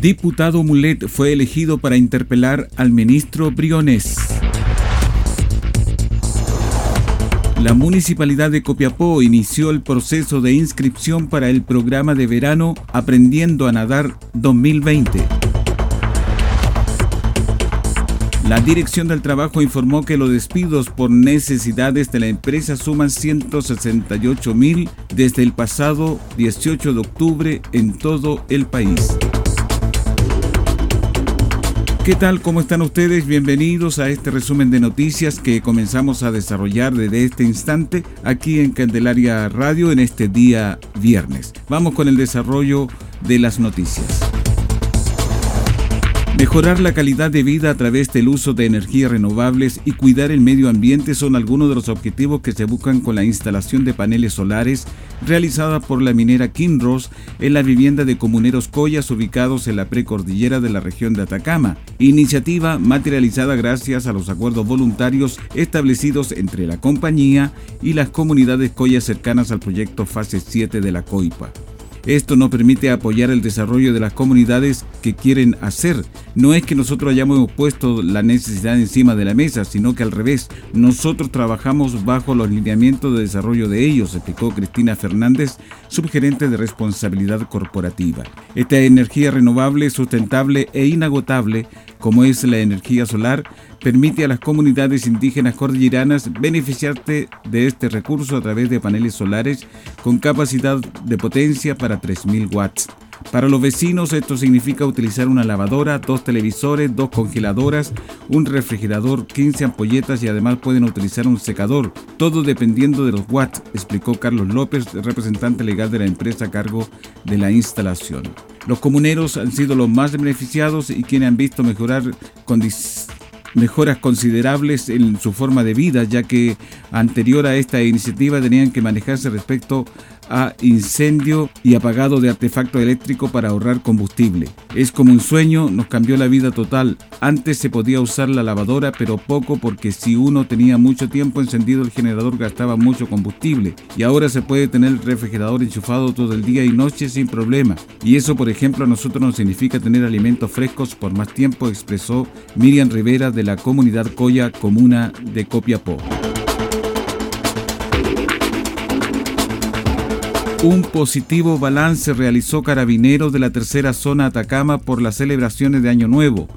Diputado Mulet fue elegido para interpelar al ministro Briones. La municipalidad de Copiapó inició el proceso de inscripción para el programa de verano Aprendiendo a Nadar 2020. La Dirección del Trabajo informó que los despidos por necesidades de la empresa suman 168 mil desde el pasado 18 de octubre en todo el país. ¿Qué tal? ¿Cómo están ustedes? Bienvenidos a este resumen de noticias que comenzamos a desarrollar desde este instante aquí en Candelaria Radio en este día viernes. Vamos con el desarrollo de las noticias. Mejorar la calidad de vida a través del uso de energías renovables y cuidar el medio ambiente son algunos de los objetivos que se buscan con la instalación de paneles solares realizada por la minera Kinross en la vivienda de comuneros Collas ubicados en la precordillera de la región de Atacama, iniciativa materializada gracias a los acuerdos voluntarios establecidos entre la compañía y las comunidades Collas cercanas al proyecto Fase 7 de la COIPA. Esto no permite apoyar el desarrollo de las comunidades que quieren hacer. No es que nosotros hayamos puesto la necesidad encima de la mesa, sino que al revés, nosotros trabajamos bajo los lineamientos de desarrollo de ellos, explicó Cristina Fernández, subgerente de responsabilidad corporativa. Esta energía renovable, sustentable e inagotable, como es la energía solar, permite a las comunidades indígenas cordilleranas beneficiarse de este recurso a través de paneles solares con capacidad de potencia para 3.000 watts. Para los vecinos esto significa utilizar una lavadora, dos televisores, dos congeladoras, un refrigerador, 15 ampolletas y además pueden utilizar un secador, todo dependiendo de los watts, explicó Carlos López, representante legal de la empresa a cargo de la instalación. Los comuneros han sido los más beneficiados y quienes han visto mejorar condiciones mejoras considerables en su forma de vida, ya que anterior a esta iniciativa tenían que manejarse respecto a incendio y apagado de artefacto eléctrico para ahorrar combustible. Es como un sueño, nos cambió la vida total. Antes se podía usar la lavadora, pero poco porque si uno tenía mucho tiempo encendido el generador gastaba mucho combustible. Y ahora se puede tener el refrigerador enchufado todo el día y noche sin problema. Y eso, por ejemplo, a nosotros nos significa tener alimentos frescos por más tiempo, expresó Miriam Rivera de la comunidad Coya, comuna de Copiapó. Un positivo balance realizó Carabineros de la tercera zona Atacama por las celebraciones de Año Nuevo.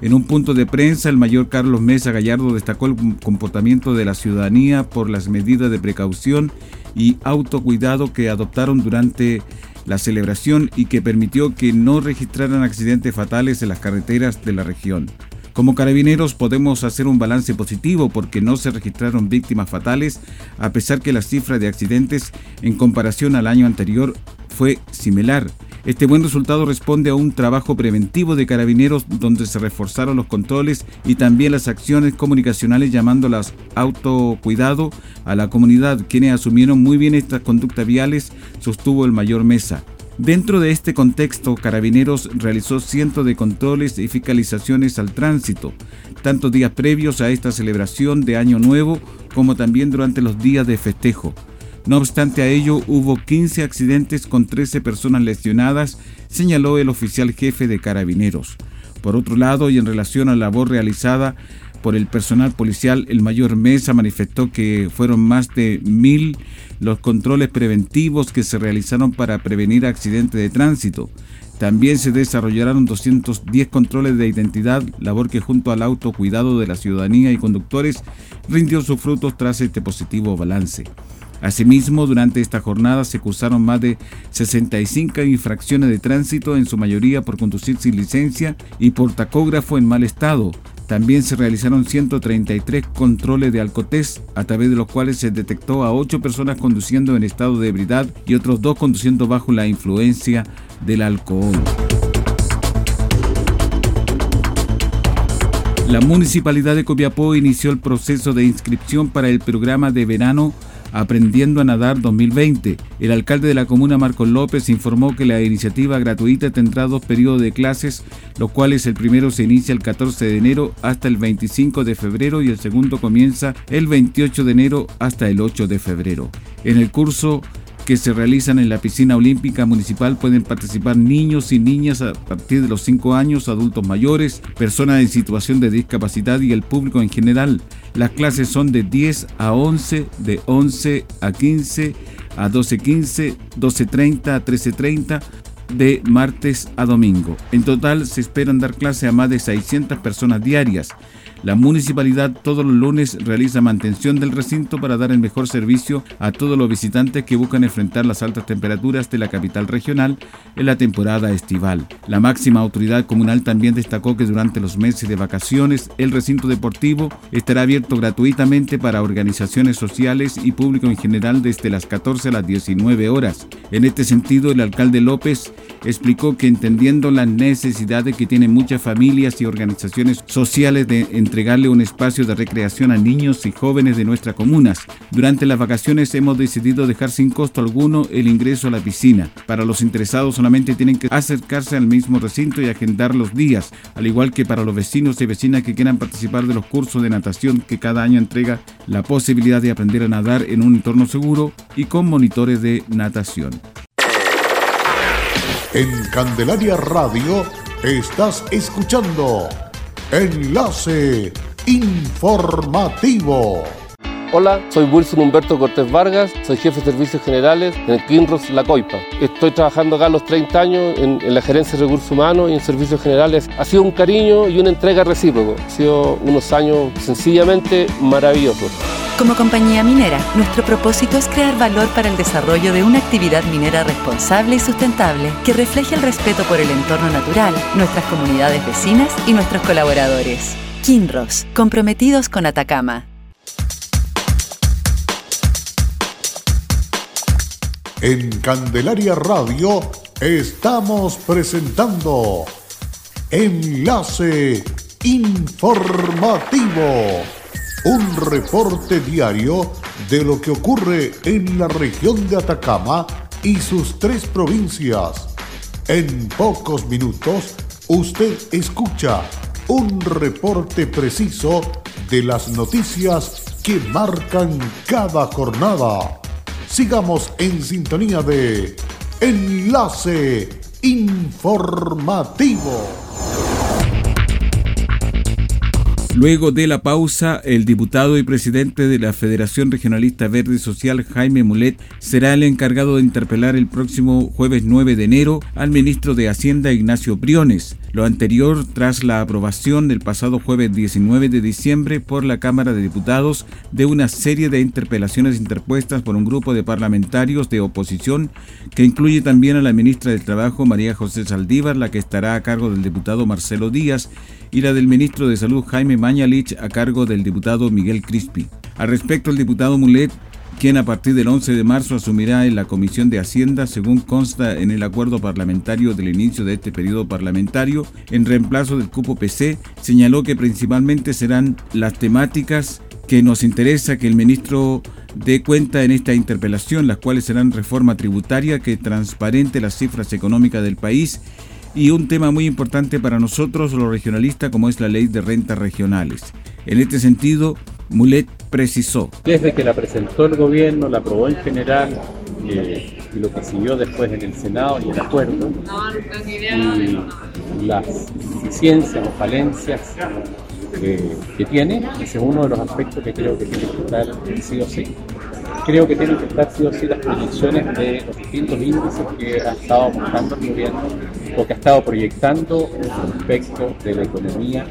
En un punto de prensa, el mayor Carlos Mesa Gallardo destacó el comportamiento de la ciudadanía por las medidas de precaución y autocuidado que adoptaron durante la celebración y que permitió que no registraran accidentes fatales en las carreteras de la región. Como carabineros podemos hacer un balance positivo porque no se registraron víctimas fatales, a pesar que la cifra de accidentes en comparación al año anterior fue similar. Este buen resultado responde a un trabajo preventivo de carabineros donde se reforzaron los controles y también las acciones comunicacionales llamándolas autocuidado a la comunidad, quienes asumieron muy bien estas conductas viales, sostuvo el mayor Mesa. Dentro de este contexto, Carabineros realizó cientos de controles y fiscalizaciones al tránsito, tanto días previos a esta celebración de Año Nuevo como también durante los días de festejo. No obstante a ello, hubo 15 accidentes con 13 personas lesionadas, señaló el oficial jefe de Carabineros. Por otro lado, y en relación a la labor realizada por el personal policial, el mayor Mesa manifestó que fueron más de mil los controles preventivos que se realizaron para prevenir accidentes de tránsito. También se desarrollaron 210 controles de identidad, labor que junto al autocuidado de la ciudadanía y conductores rindió sus frutos tras este positivo balance. Asimismo, durante esta jornada se cursaron más de 65 infracciones de tránsito, en su mayoría por conducir sin licencia y por tacógrafo en mal estado. También se realizaron 133 controles de alcotés, a través de los cuales se detectó a 8 personas conduciendo en estado de ebriedad y otros dos conduciendo bajo la influencia del alcohol. La Municipalidad de Copiapó inició el proceso de inscripción para el programa de verano Aprendiendo a Nadar 2020. El alcalde de la comuna, Marcos López, informó que la iniciativa gratuita tendrá dos periodos de clases, los cuales el primero se inicia el 14 de enero hasta el 25 de febrero y el segundo comienza el 28 de enero hasta el 8 de febrero. En el curso que se realizan en la piscina olímpica municipal pueden participar niños y niñas a partir de los 5 años, adultos mayores, personas en situación de discapacidad y el público en general. Las clases son de 10 a 11, de 11 a 15, a 12.15, 12.30 a 13.30 de martes a domingo. En total se esperan dar clase a más de 600 personas diarias. La municipalidad todos los lunes realiza mantención del recinto para dar el mejor servicio a todos los visitantes que buscan enfrentar las altas temperaturas de la capital regional en la temporada estival. La máxima autoridad comunal también destacó que durante los meses de vacaciones el recinto deportivo estará abierto gratuitamente para organizaciones sociales y público en general desde las 14 a las 19 horas. En este sentido, el alcalde López explicó que entendiendo las necesidades que tienen muchas familias y organizaciones sociales de entregarle un espacio de recreación a niños y jóvenes de nuestras comunas. Durante las vacaciones hemos decidido dejar sin costo alguno el ingreso a la piscina. Para los interesados solamente tienen que acercarse al mismo recinto y agendar los días, al igual que para los vecinos y vecinas que quieran participar de los cursos de natación que cada año entrega la posibilidad de aprender a nadar en un entorno seguro y con monitores de natación. En Candelaria Radio estás escuchando Enlace Informativo. Hola, soy Wilson Humberto Cortés Vargas, soy jefe de servicios generales en Kinross La Coipa. Estoy trabajando acá los 30 años en, en, la gerencia de recursos humanos y en servicios generales. Ha sido un cariño y una entrega recíproco. Ha sido unos años sencillamente maravillosos. Como compañía minera, nuestro propósito es crear valor para el desarrollo de una actividad minera responsable y sustentable que refleje el respeto por el entorno natural, nuestras comunidades vecinas y nuestros colaboradores. Kinross, comprometidos con Atacama. En Candelaria Radio estamos presentando Enlace Informativo un reporte diario de lo que ocurre en la región de Atacama y sus tres provincias. En pocos minutos, usted escucha un reporte preciso de las noticias que marcan cada jornada. Sigamos en sintonía de Enlace Informativo. Luego de la pausa, el diputado y presidente de la Federación Regionalista Verde Social, Jaime Mulet, será el encargado de interpelar el próximo jueves 9 de enero al ministro de Hacienda, Ignacio Briones. Lo anterior tras la aprobación del pasado jueves 19 de diciembre por la Cámara de Diputados de una serie de interpelaciones interpuestas por un grupo de parlamentarios de oposición que incluye también a la ministra del Trabajo, María José Saldívar, la que estará a cargo del diputado Marcelo Díaz, y la del ministro de Salud Jaime Mañalich a cargo del diputado Miguel Crispi. Al respecto, el diputado Mulet, quien a partir del 11 de marzo asumirá en la Comisión de Hacienda, según consta en el acuerdo parlamentario del inicio de este periodo parlamentario, en reemplazo del cupo PC, señaló que principalmente serán las temáticas que nos interesa que el ministro dé cuenta en esta interpelación, las cuales serán reforma tributaria que transparente las cifras económicas del país y un tema muy importante para nosotros los regionalistas como es la ley de rentas regionales. En este sentido, Mulet precisó. Desde que la presentó el gobierno, la aprobó en general eh, y lo que siguió después en el Senado y el acuerdo, y las deficiencias o falencias eh, que tiene. Ese es uno de los aspectos que creo que tiene que estar sí o sí. Creo que tienen que estar sí o las proyecciones de los distintos índices que ha estado mostrando el gobierno o que ha estado proyectando respecto de la economía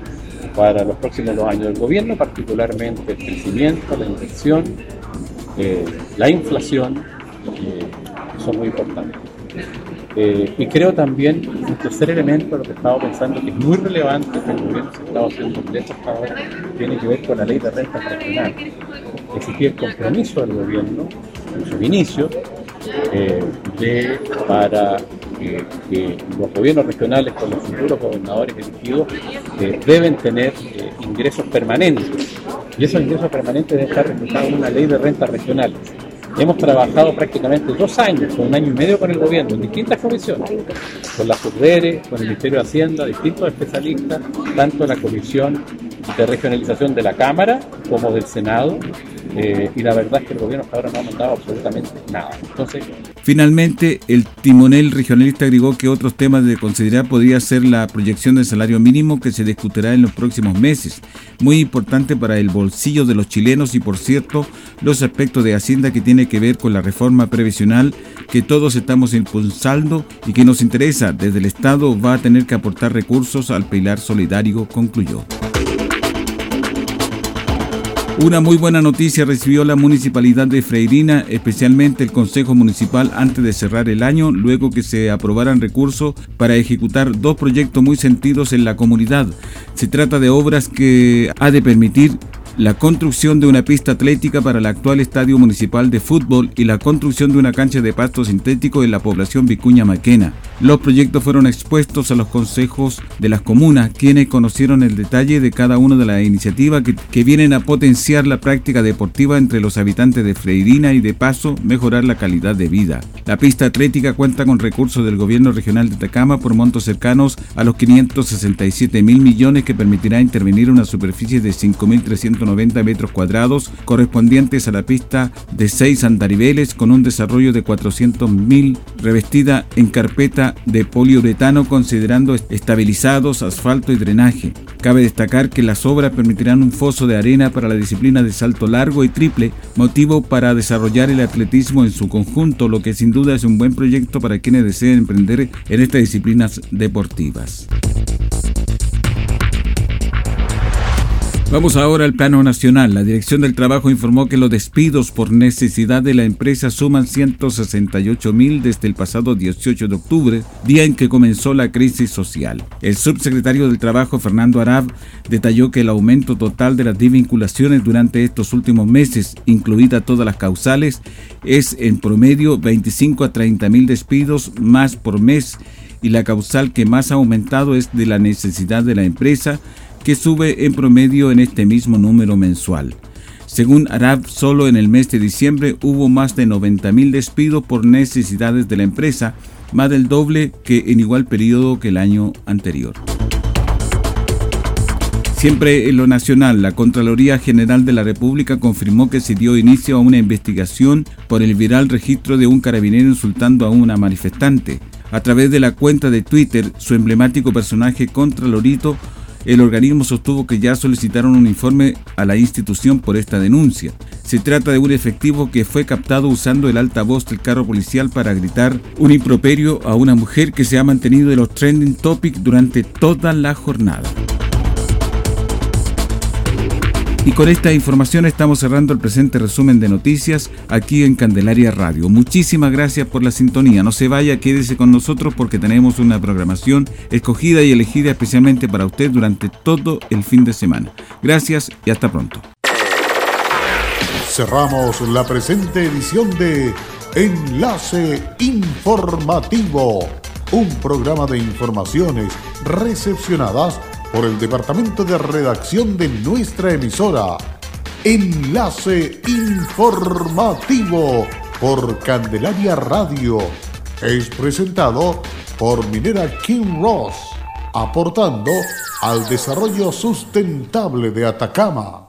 para los próximos dos años del gobierno, particularmente el crecimiento, la inversión, eh, la inflación, eh, son muy importantes. Eh, y creo también un tercer elemento, lo que estaba pensando, que es muy relevante, que el gobierno se estaba haciendo de hasta ahora, tiene que ver con la ley de renta. Existía el compromiso del gobierno en su inicio eh, para que los gobiernos regionales con los futuros gobernadores elegidos eh, deben tener ingresos permanentes. Y esos ingresos permanentes deben estar reflejados en una ley de rentas regionales. Hemos trabajado prácticamente dos años, un año y medio con el gobierno, en distintas comisiones, con la FUDERE, con el Ministerio de Hacienda, distintos especialistas, tanto en la Comisión de Regionalización de la Cámara como del Senado, eh, y la verdad es que el gobierno hasta ahora no ha mandado absolutamente nada. Finalmente, el timonel regionalista agregó que otros temas de considerar podría ser la proyección del salario mínimo que se discutirá en los próximos meses, muy importante para el bolsillo de los chilenos y por cierto, los aspectos de Hacienda que tiene que ver con la reforma previsional que todos estamos impulsando y que nos interesa desde el Estado va a tener que aportar recursos al pilar solidario, concluyó. Una muy buena noticia recibió la municipalidad de Freirina, especialmente el Consejo Municipal antes de cerrar el año, luego que se aprobaran recursos para ejecutar dos proyectos muy sentidos en la comunidad. Se trata de obras que ha de permitir la construcción de una pista atlética para el actual estadio municipal de fútbol y la construcción de una cancha de pasto sintético en la población Vicuña Maquena. Los proyectos fueron expuestos a los consejos de las comunas, quienes conocieron el detalle de cada una de las iniciativas que, vienen a potenciar la práctica deportiva entre los habitantes de Freirina y de paso mejorar la calidad de vida. La pista atlética cuenta con recursos del gobierno regional de Atacama por montos cercanos a los 567 mil millones que permitirá intervenir una superficie de 5.300 90 metros cuadrados correspondientes a la pista de 6 andariveles con un desarrollo de 400.000 revestida en carpeta de poliuretano considerando estabilizados, asfalto y drenaje. Cabe destacar que las obras permitirán un foso de arena para la disciplina de salto largo y triple, motivo para desarrollar el atletismo en su conjunto, lo que sin duda es un buen proyecto para quienes deseen emprender en estas disciplinas deportivas. Vamos ahora al plano nacional. La Dirección del Trabajo informó que los despidos por necesidad de la empresa suman 168 mil desde el pasado 18 de octubre, día en que comenzó la crisis social. El subsecretario del Trabajo, Fernando Arab, detalló que el aumento total de las desvinculaciones durante estos últimos meses, incluidas todas las causales, es en promedio 25 a 30 mil despidos más por mes y la causal que más ha aumentado es de la necesidad de la empresa que sube en promedio en este mismo número mensual. Según Arab, solo en el mes de diciembre hubo más de 90.000 despidos por necesidades de la empresa, más del doble que en igual periodo que el año anterior. Siempre en lo nacional, la Contraloría General de la República confirmó que se dio inicio a una investigación por el viral registro de un carabinero insultando a una manifestante. A través de la cuenta de Twitter, su emblemático personaje Contralorito el organismo sostuvo que ya solicitaron un informe a la institución por esta denuncia. Se trata de un efectivo que fue captado usando el altavoz del carro policial para gritar un improperio a una mujer que se ha mantenido en los trending topics durante toda la jornada. Y con esta información estamos cerrando el presente resumen de noticias aquí en Candelaria Radio. Muchísimas gracias por la sintonía. No se vaya, quédese con nosotros porque tenemos una programación escogida y elegida especialmente para usted durante todo el fin de semana. Gracias y hasta pronto. Cerramos la presente edición de Enlace Informativo, un programa de informaciones recepcionadas por el departamento de redacción de nuestra emisora. Enlace informativo por Candelaria Radio. Es presentado por Minera King Ross, aportando al desarrollo sustentable de Atacama.